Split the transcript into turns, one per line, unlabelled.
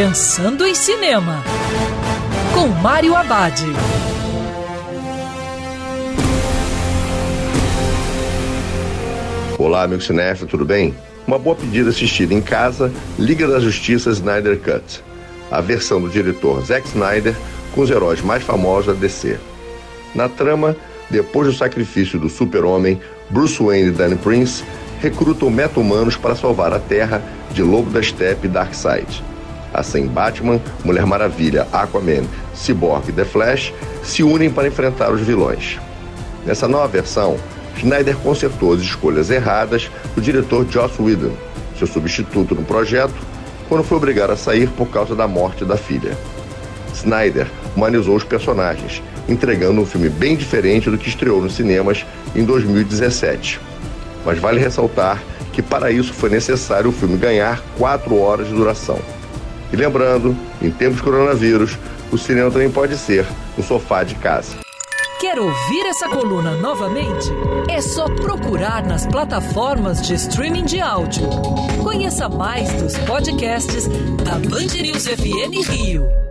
Pensando em Cinema, com Mário Abad.
Olá, amigo cinéfilo, tudo bem? Uma boa pedida assistida em casa, Liga da Justiça Snyder Cut, a versão do diretor Zack Snyder com os heróis mais famosos da DC. Na trama, depois do sacrifício do super-homem, Bruce Wayne e Danny Prince recrutam meta-humanos para salvar a Terra de Lobo da Steppe e Darkseid. Assim, Batman, Mulher Maravilha, Aquaman, Cyborg e The Flash se unem para enfrentar os vilões. Nessa nova versão, Schneider consertou as escolhas erradas do diretor Joss Whedon, seu substituto no projeto, quando foi obrigado a sair por causa da morte da filha. Snyder humanizou os personagens, entregando um filme bem diferente do que estreou nos cinemas em 2017. Mas vale ressaltar que para isso foi necessário o filme ganhar 4 horas de duração. E lembrando, em tempos de coronavírus, o cinema também pode ser no sofá de casa.
Quer ouvir essa coluna novamente? É só procurar nas plataformas de streaming de áudio. Conheça mais dos podcasts da Band News FM Rio.